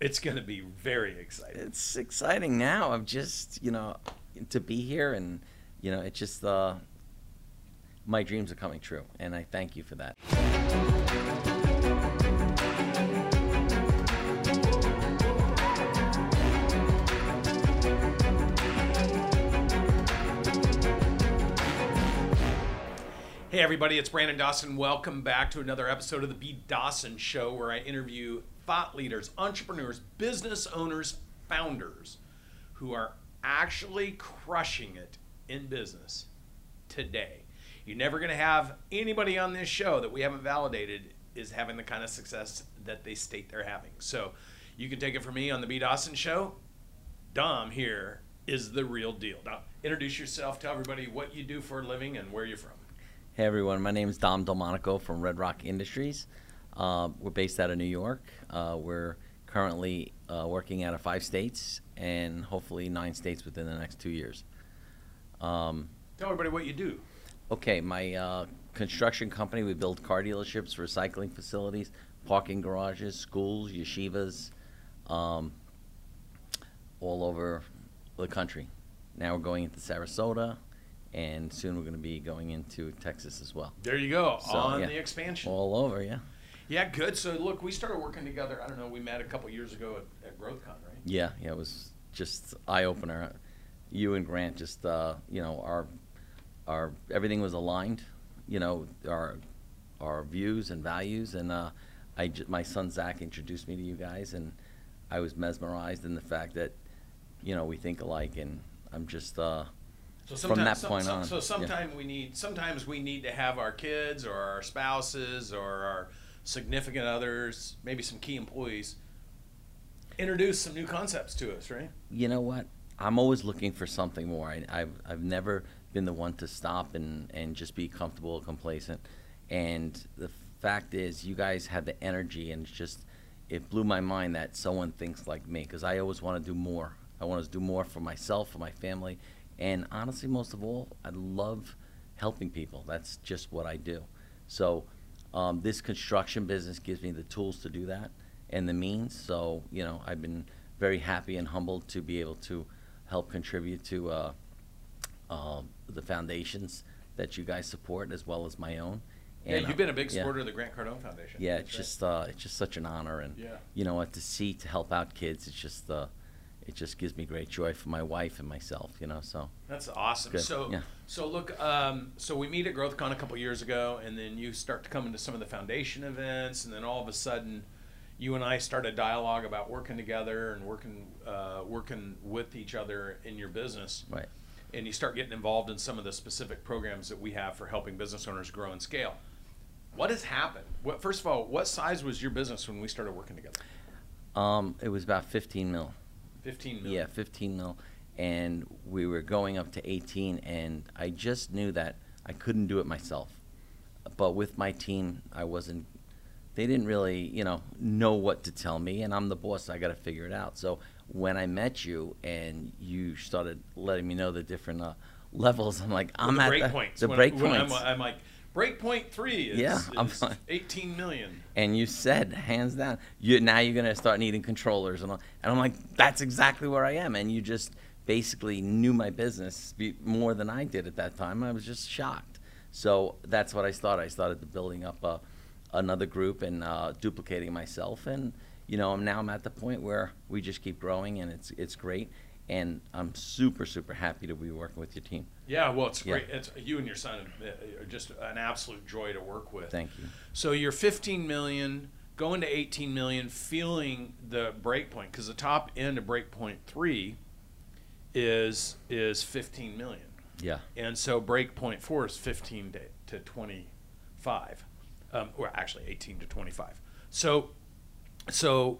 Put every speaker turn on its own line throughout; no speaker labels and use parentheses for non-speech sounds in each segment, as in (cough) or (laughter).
It's going to be very exciting.
It's exciting now. I'm just, you know, to be here and, you know, it's just uh, my dreams are coming true, and I thank you for that.
Hey, everybody, it's Brandon Dawson. Welcome back to another episode of the B. Dawson Show, where I interview thought leaders, entrepreneurs, business owners, founders who are actually crushing it in business today. You're never going to have anybody on this show that we haven't validated is having the kind of success that they state they're having. So you can take it from me on the B. Dawson Show. Dom here is the real deal. Now, introduce yourself, tell everybody what you do for a living and where you're from.
Hey everyone, my name is Dom Del Monaco from Red Rock Industries. Uh, we're based out of New York. Uh, we're currently uh, working out of five states and hopefully nine states within the next two years. Um,
Tell everybody what you do.
okay, my uh, construction company, we build car dealerships, recycling facilities, parking garages, schools, yeshivas, um, all over the country. Now we're going into Sarasota, and soon we're going to be going into Texas as well.
There you go,
So,
on
yeah.
the expansion.
All over, yeah.
Yeah, good. So look, we started working together. I don't know. We met a couple years ago at, at GrowthCon, right?
Yeah, yeah, it was just eye opener. You and Grant just uh, you know, our our everything was aligned, you know, our our views and values and uh I my son Zach introduced me to you guys and I was mesmerized in the fact that you know, we think alike and I'm just uh
So
From that point
some-
on,
So
yeah.
we need. Sometimes we need to have our kids or our spouses or our significant others, maybe some key employees, introduce some new concepts to us, right?
you know what? I'm always looking for something more. I, I've I've never been the one to stop and and just be comfortable or complacent. And the fact is, you guys have the energy, and it's just it blew my mind that someone thinks like me because I always want to do more. I want to do more for myself, for my family, and honestly, most of all, I love helping people. That's just what I do. So um, this construction business gives me the tools to do that and the means. So you know, I've been very happy and humbled to be able to help contribute to uh, uh, the foundations that you guys support as well as my own.
Yeah, you've been a big
uh, yeah.
supporter of the Grant Cardone Foundation.
Yeah, it's
right.
just uh, it's just such an honor, and
Yeah.
you know what to see to help out kids. It's just uh, it just gives me great joy for my wife and myself. You know, so
That's awesome.
Good,
So,
yeah.
so look, um, so we meet at GrowthCon a couple years ago, and then you start to come into some of the foundation events, and then all of a sudden, you and I start a dialogue about working together and working, uh, working with each other in your business.
right.
And you start getting involved in some of the specific programs that we have for helping business owners grow and scale. What has happened? What, first of all, what size was your business when we started working together?
Um, it was about 15 mil.
15 million.
Yeah, 15 mil, and we were going up to 18, and I just knew that I couldn't do it myself. But with my team, I wasn't. They didn't really, you know, know what to tell me, and I'm the boss. I got to figure it out. So when I met you and you started letting me know the different uh, levels, I'm like, I'm
the
at
break
the,
points.
the
When-
break
when I'm- I'm, like, break point three is,
Yeah,
is 18 million.
and you said hands down you now you're going to start needing controllers and all and i'm like that's exactly where i am. And you just basically knew my business more than i did at that time. I was just shocked. So that's what i started. I started building up a, another group and uh, duplicating myself. And you know i'm now i'm at the point where we just keep growing and it's it's great and i'm super super happy to be working with your team
Yeah, well, it's
Yeah.
great. It's you and your son uh, are just an absolute joy to work with.
thank you
So you're 15 million, going to 18 million, feeling the break point because the top end of break point three is is 15 million,
yeah
and so break point four is 15 to, to 25, um, or actually 18 to 25. So, so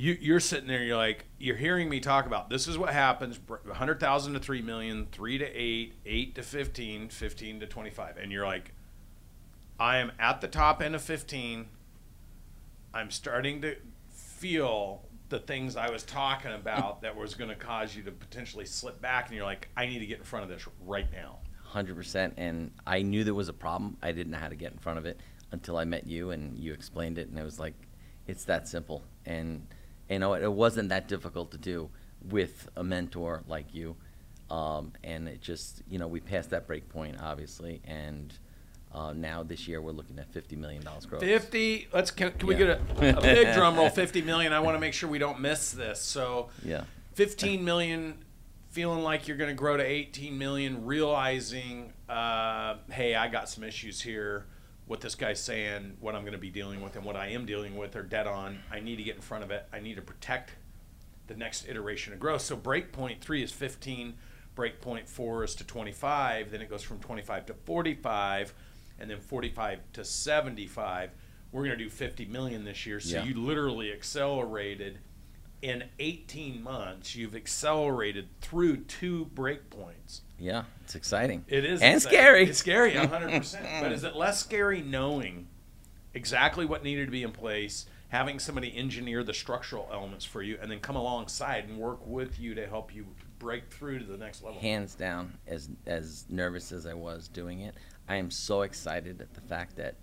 you you're sitting there, you're like you're hearing me talk about this is what happens: 100,000 to 3 million, 3 to 8, 8 to 15, 15 to 25, and you're like. I am at the top end of 15. I'm starting to feel the things I was talking about that was going to cause you to potentially slip back. And you're like, I need to get in front of this right now.
Hundred percent, and I knew there was a problem. I didn't know how to get in front of it until I met you and you explained it, and it was like, it's that simple. And you know, it wasn't that difficult to do with a mentor like you. Um, and it just, you know, we passed that break point, obviously, and uh, now this year we're looking at fifty million dollars growth.
50 let's can, can we
Yeah.
get a, a big drum roll (laughs) 50 million i want to make sure we don't miss this so
Yeah.
15 million feeling like you're going to grow to 18 million realizing uh, hey i got some issues here what this guy's saying what i'm going to be dealing with and what i am dealing with are dead on. I need to get in front of it. I need to protect the next iteration of growth. So break point three is 15 break point four is to 25 then it goes from 25 to 45 and then 45 to 75 we're going to do 50 million this year so
Yeah.
you literally accelerated in 18 months you've accelerated through two break points
Yeah, it's exciting.
it is
and
exciting.
scary.
it's scary 100% (laughs) but is it less scary knowing exactly what needed to be in place having somebody engineer the structural elements for you and then come alongside and work with you to help you break through to the next level
hands down as as nervous as I was doing it, I am so excited at the fact that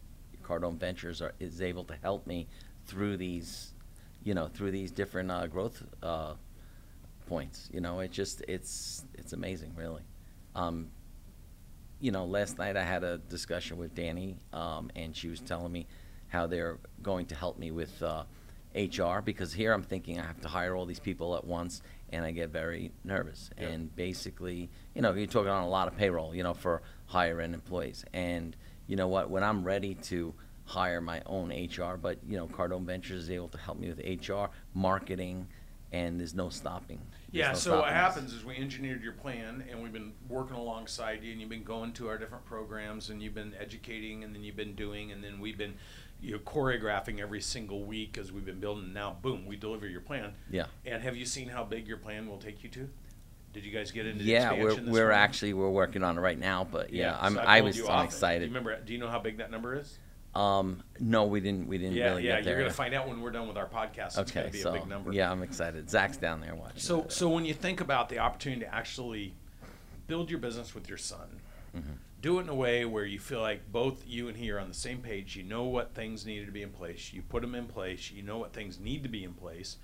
Cardone Ventures are, is able to help me through these, you know, through these different uh, growth uh, points. You know, it just it's it's amazing, really. Um, you know, last night I had a discussion with Danny, um, and she was telling me how they're going to help me with uh, HR because here I'm thinking I have to hire all these people at once, and I get very nervous.
Yeah.
And basically, you know, you're talking on a lot of payroll, you know, for higher end employees. And you know what? When I'm ready to hire my own HR, but you know, Cardone Ventures is able to help me with HR, marketing, and there's no stopping. There's
Yeah,
no
so what
stopping us.
happens is we engineered your plan and we've been working alongside you and you've been going to our different programs and you've been educating and then you've been doing and then we've been you know choreographing every single week as we've been building now boom we deliver your plan
Yeah.
and have you seen how big your plan will take you to did you guys get into the
Yeah, we're
this
we're
morning?
actually we're working on it right now, but yeah,
so
I'm
I've
I was I'm excited.
do you remember do you know how big that number is
Um, no, we didn't. We didn't
yeah
really
yeah
get there.
you're gonna find out when we're done with our podcast
okay,
gonna be
so
a big number
yeah, I'm excited. Zach's down there watching.
So, so when you think about the opportunity to actually build your business with your son,
Mm-hmm.
do it in a way where you feel like both you and he are on the same page. You know what things needed to be in place. You put them in place. You know what things need to be in place.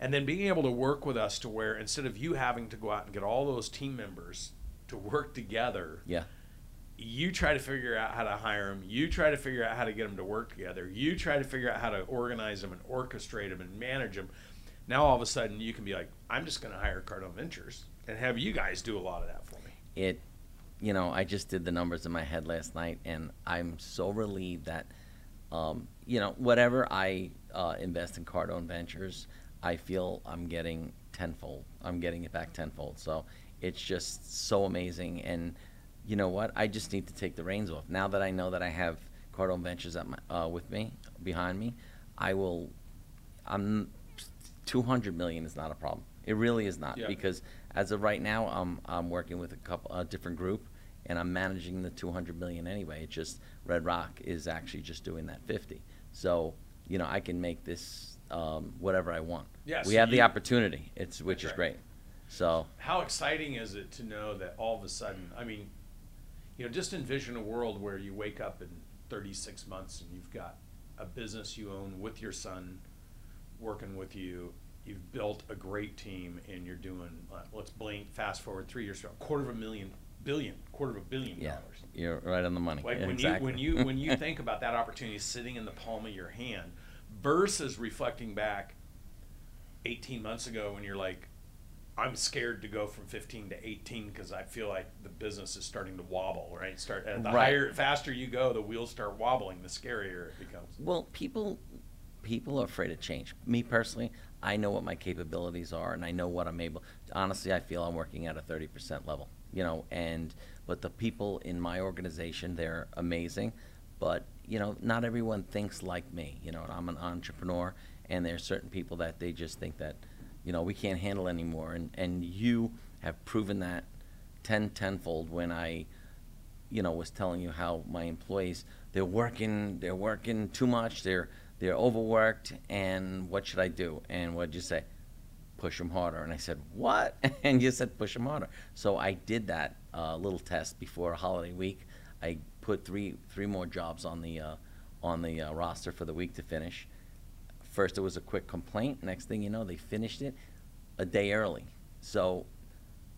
And then being able to work with us to where instead of you having to go out and get all those team members to work together,
yeah,
you try to figure out how to hire them. You try to figure out how to get them to work together. You try to figure out how to organize them and orchestrate them and manage them. Now all of a sudden you can be like, I'm just going to hire Cardone Ventures and have you guys do a lot of that for me.
it. You know, I just did the numbers in my head last night, and I'm so relieved that, um, you know, whatever I uh, invest in Cardone Ventures, I feel I'm getting tenfold. I'm getting it back tenfold. So it's just so amazing. And you know what? I just need to take the reins off. Now that I know that I have Cardone Ventures at my, uh, with me, behind me, I will. I'm 200 million is not a problem. It really is not
Yeah.
because as of right now, I'm I'm working with a couple a different group, and I'm managing the 200 million anyway. It's just Red Rock is actually just doing that 50. So you know I can make this um, whatever I want.
Yeah,
we have the opportunity. It's which is
right.
great. So
How exciting is it to know that all of a sudden, I mean, you know, just envision a world where you wake up in 36 months and you've got a business you own with your son working with you. You've built a great team and you're doing, uh, let's blink, fast forward three years, a quarter of a million, billion, quarter of a billion
yeah,
dollars.
you're right on the money.
Like
Yeah,
when
exactly.
you when you when you (laughs) think about that opportunity sitting in the palm of your hand versus reflecting back 18 months ago when you're like I'm scared to go from 15 to 18 because I feel like the business is starting to wobble, right? Start uh, the
Right.
higher, faster you go, the wheels start wobbling, the scarier it becomes.
Well, people people are afraid of change. Me personally, I know what my capabilities are and I know what I'm able. Honestly, I feel I'm working at a 30% level, you know, and but the people in my organization, they're amazing, but you know, not everyone thinks like me. You know, I'm an entrepreneur and there are certain people that they just think that you know, we can't handle anymore. And and you have proven that 10 tenfold when I you know, was telling you how my employees they're working they're working too much they're they're overworked and what should I do? And what did you say? Push them harder. And I said what? (laughs) And you said push them harder. So I did that uh, little test before holiday week. I put three three more jobs on the uh, on the uh, roster for the week to finish First, it was a quick complaint. Next thing you know, they finished it a day early. So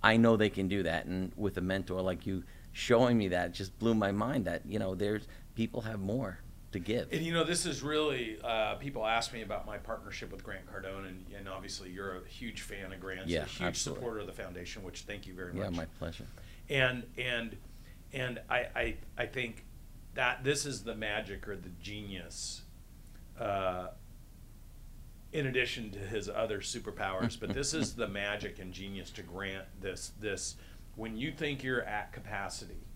I know they can do that. And with a mentor like you showing me that just blew my mind that, you know, there's people have more to give.
And you know, this is really uh, people ask me about my partnership with Grant Cardone, and, and obviously you're a huge fan of Grant,
Yeah,
a huge
absolutely.
supporter of the foundation, which thank you very much.
yeah, my pleasure.
and and and I, I I think that this is the magic or the genius. Uh, in addition to his other superpowers, but this is the magic and genius to grant this this when you think you're at capacity,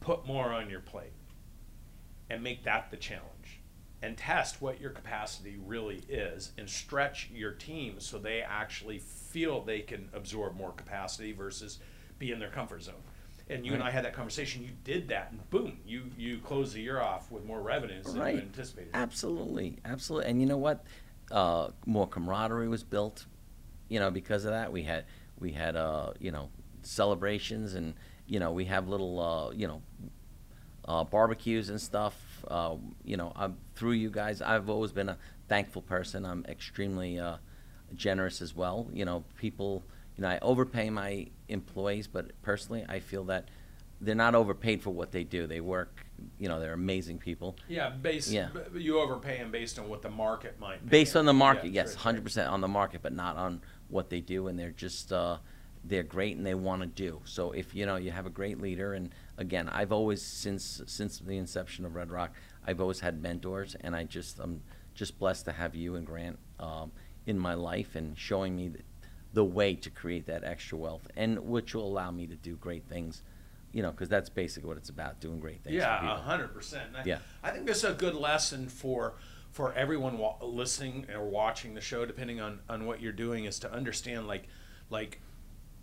put more on your plate and make that the challenge and test what your capacity really is and stretch your team so they actually feel they can absorb more capacity versus be in their comfort zone. And you and I had that conversation. You did that, and boom, you you closed the year off with more revenues than
Right.
you anticipated.
Absolutely, absolutely. And you know what? Uh, more camaraderie was built, you know, because of that. We had we had uh, you know celebrations, and you know we have little uh, you know uh, barbecues and stuff. Uh, you know, I'm, through you guys, I've always been a thankful person. I'm extremely uh, generous as well. You know, people. You know, I overpay my employees, but personally, I feel that they're not overpaid for what they do. They work. You know, they're amazing people.
Yeah, based
Yeah.
you overpay them based on what the market might.
based on the market
Yeah,
yes
right.
100% on the market but not on what they do and they're just uh, they're great and they want to do so if you know you have a great leader and again i've always since since the inception of red rock i've always had mentors and i just i'm just blessed to have you and grant um, in my life and showing me the, the way to create that extra wealth and which will allow me to do great things you know because that's basically what it's about doing great things
Yeah, hundred percent. I-
Yeah.
I think this is a good lesson for for everyone wa- listening or watching the show, depending on on what you're doing, is to understand like like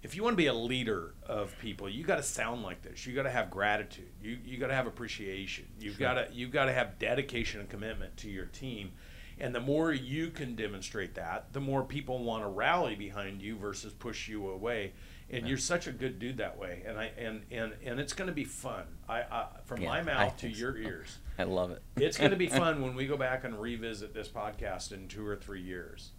if you want to be a leader of people, you got to sound like this. You got to have gratitude. You you got to have appreciation. You've
Sure.
got to you've got to have dedication and commitment to your team. And the more you can demonstrate that, the more people want to rally behind you versus push you away. And
Yeah.
you're such a good dude that way. And I and and and it's going to be fun. I, I from
Yeah,
my mouth to
think so.
your ears. (laughs)
i love it
It's going to be (laughs) fun when we go back and revisit this podcast in two or three years,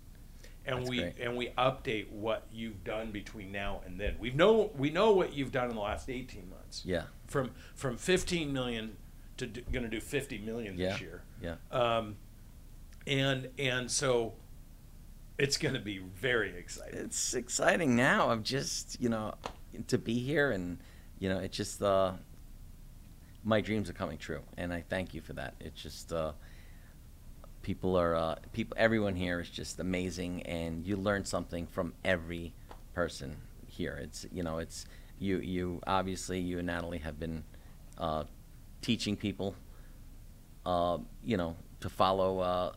and
That's
we
great.
and we update what you've done between now and then. We know we know what you've done in the last eighteen months.
yeah
From from fifteen million to going to do fifty million
yeah
this year,
yeah
um, and and so it's going to be very exciting.
it's exciting now. I'm just, you know, to be here and, you know, it's just, uh, my dreams are coming true. And I thank you for that. It's just, uh, people are, uh, people, everyone here is just amazing and you learn something from every person here. It's, you know, it's, you, you, obviously, you and Natalie have been, uh, teaching people, uh, you know, to follow, uh,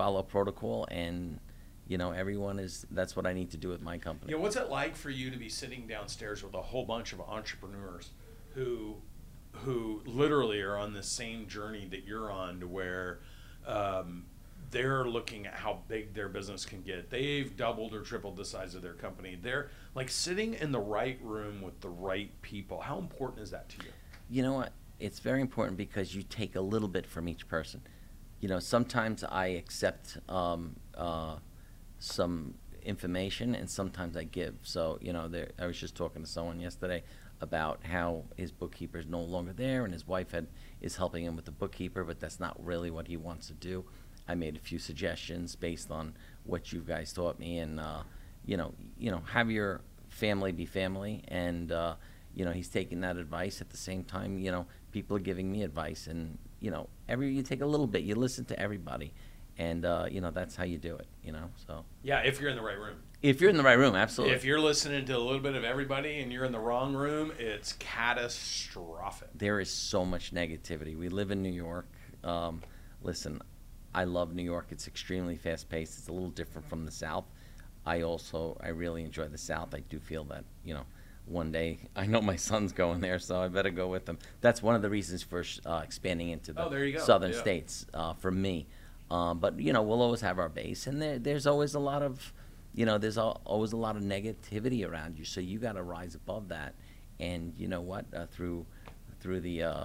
follow protocol and, you know, everyone is. That's what I need to do with my company.
Know, what's it like for you to be sitting downstairs with a whole bunch of entrepreneurs who who literally are on the same journey that you're on to where um, they're looking at how big their business can get. They've doubled or tripled the size of their company. They're like sitting in the right room with the right people. How important is that to you?
You know what? It's very important because you take a little bit from each person. You know, sometimes I accept um, uh, some information, and sometimes I give. So, you know, there, I was just talking to someone yesterday about how his bookkeeper is no longer there, and his wife had is helping him with the bookkeeper, but that's not really what he wants to do. I made a few suggestions based on what you guys taught me, and uh, you know, you know, have your family be family, and uh, you know, he's taking that advice. At the same time, you know, people are giving me advice, and you know, every you take a little bit, you listen to everybody, and uh, you know, that's how you do it. You know, so
Yeah, if you're in the right room.
if you're in the right room, absolutely.
If you're listening to a little bit of everybody and you're in the wrong room, it's catastrophic.
there is so much negativity. We live in New York. Um, listen, I love New York. It's extremely fast paced. It's a little different from the South. I also I really enjoy the South. I do feel that you know one day I know my son's going there, so I better go with him. That's one of the reasons for uh, expanding into the
Oh, there you go.
southern
Yeah.
states uh, for me. Um, but you know we'll always have our base, and there, there's always a lot of you know there's al- always a lot of negativity around you. So you got to rise above that. And you know what? Uh, through through the uh,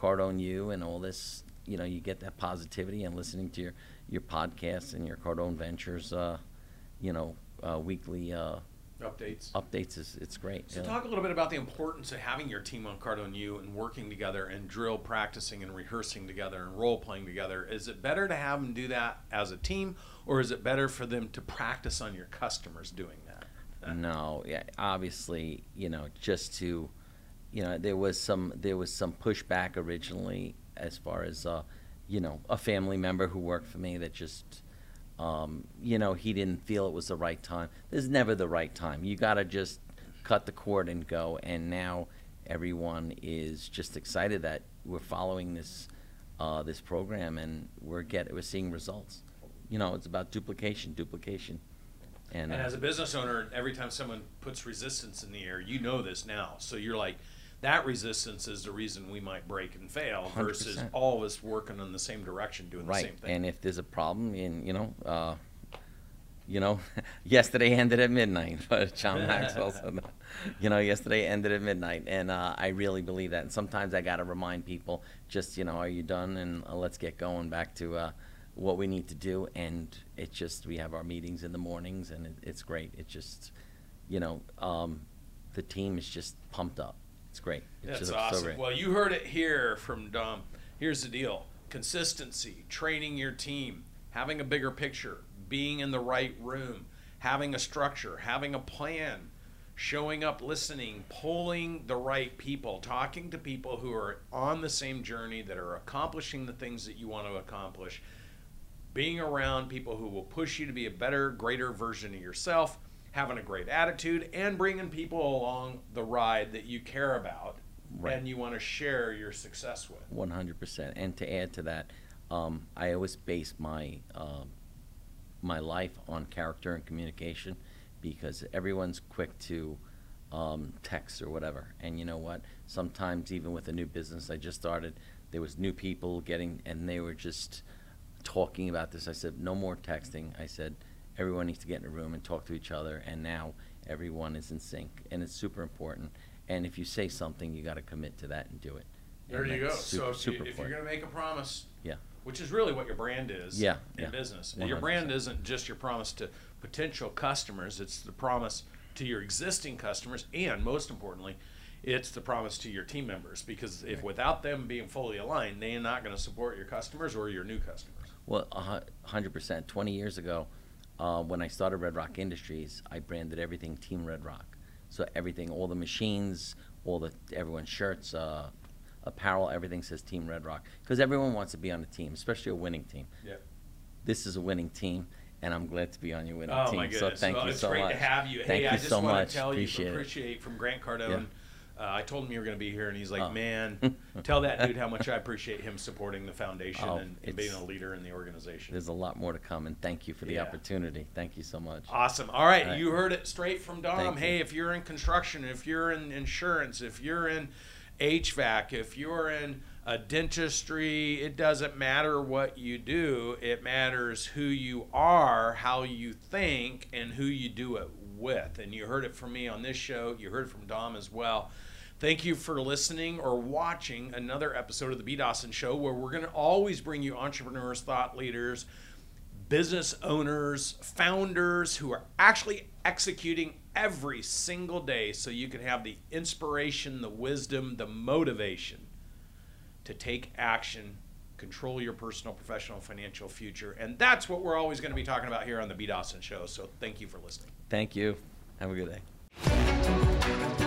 Cardone U and all this, you know, you get that positivity and listening to your your podcasts and your Cardone Ventures, uh, you know, uh, weekly uh,
updates.
updates is it's great.
So
yeah.
talk a little bit about the importance of having your team on Cardone U and working together and drill practicing and rehearsing together and role playing together. Is it better to have them do that as a team, or is it better for them to practice on your customers doing that?
No, yeah, obviously, you know, just to, you know, there was some there was some pushback originally as far as, uh, you know, a family member who worked for me that just, um, you know, he didn't feel it was the right time. There's never the right time. You got to just cut the cord and go. And now everyone is just excited that we're following this uh, this program and we're get we're seeing results. You know, it's about duplication, duplication. And,
And
uh,
as a business owner, every time someone puts resistance in the air, you know this now. So you're like, that resistance is the reason we might break and fail versus
100%.
all of us working in the same direction doing the same thing.
And if there's a problem, and you know, uh, you know, (laughs) yesterday ended at midnight. (laughs) But John Maxwell said that. You know, yesterday ended at midnight, and uh, I really believe that. And sometimes I got to remind people, just you know, are you done? And uh, let's get going back to uh, what we need to do. And it just we have our meetings in the mornings, and it, it's great. It just, you know, um, the team is just pumped up. It's great. It's
That's
so
awesome.
great.
well, you heard it here from Dom. Here's the deal consistency, training your team, having a bigger picture, being in the right room, having a structure, having a plan, showing up, listening, pulling the right people, talking to people who are on the same journey, that are accomplishing the things that you want to accomplish, being around people who will push you to be a better, greater version of yourself, having a great attitude, and bringing people along the ride that you care about
Right.
and you want to share your success with.
One hundred percent. And to add to that, um, I always base my um, my life on character and communication because everyone's quick to um, text or whatever. And you know what? Sometimes even with a new business I just started, there was new people getting, and they were just talking about this. I said, no more texting. I said, everyone needs to get in a room and talk to each other. And now everyone is in sync, and it's super important. And if you say something, you got to commit to that and do it.
There
And
you go.
Super,
so if, you, if you're going to make a promise,
Yeah.
which is really what your brand is
Yeah,
in
yeah.
business. Your brand isn't just your promise to potential customers, it's the promise to your existing customers, and most importantly, it's the promise to your team members because if
Right.
without them being fully aligned, they're not going to support your customers or your new customers.
Well, a hundred percent. Twenty years ago, uh, when I started Red Rock Industries, I branded everything Team Red Rock. So everything, all the machines, all the everyone's shirts, uh, apparel, everything says Team Red Rock because everyone wants to be on a team, especially a winning team.
Yeah.
This is a winning team, and I'm glad to be on your winning
Oh
team.
my goodness!
So thank
well,
you
it's
so
great
much.
to have you.
Thank
hey,
you
I just
so
want
much.
to tell
Appreciate
you,
it.
from Grant Cardone. Uh, I told him you were going to be here, and he's like,
Oh.
"Man, (laughs) tell that dude how much I appreciate him supporting the foundation
Oh,
and, and being a leader in the organization."
There's a lot more to come, and thank you for the
Yeah.
opportunity. Thank you so much.
Awesome. All right,
All right.
you heard it straight from Dom.
Thank you.
Hey, if you're in construction, if you're in insurance, if you're in HVAC, if you're in a dentistry, it doesn't matter what you do. It matters who you are, how you think, and who you do it with. And you heard it from me on this show. You heard it from Dom as well. Thank you for listening or watching another episode of the B. Dawson Show, where we're going to always bring you entrepreneurs, thought leaders, business owners, founders who are actually executing every single day so you can have the inspiration, the wisdom, the motivation to take action, control your personal, professional, financial future. And that's what we're always going to be talking about here on the B. Dawson Show. So thank you for listening.
Thank you. Have a good day.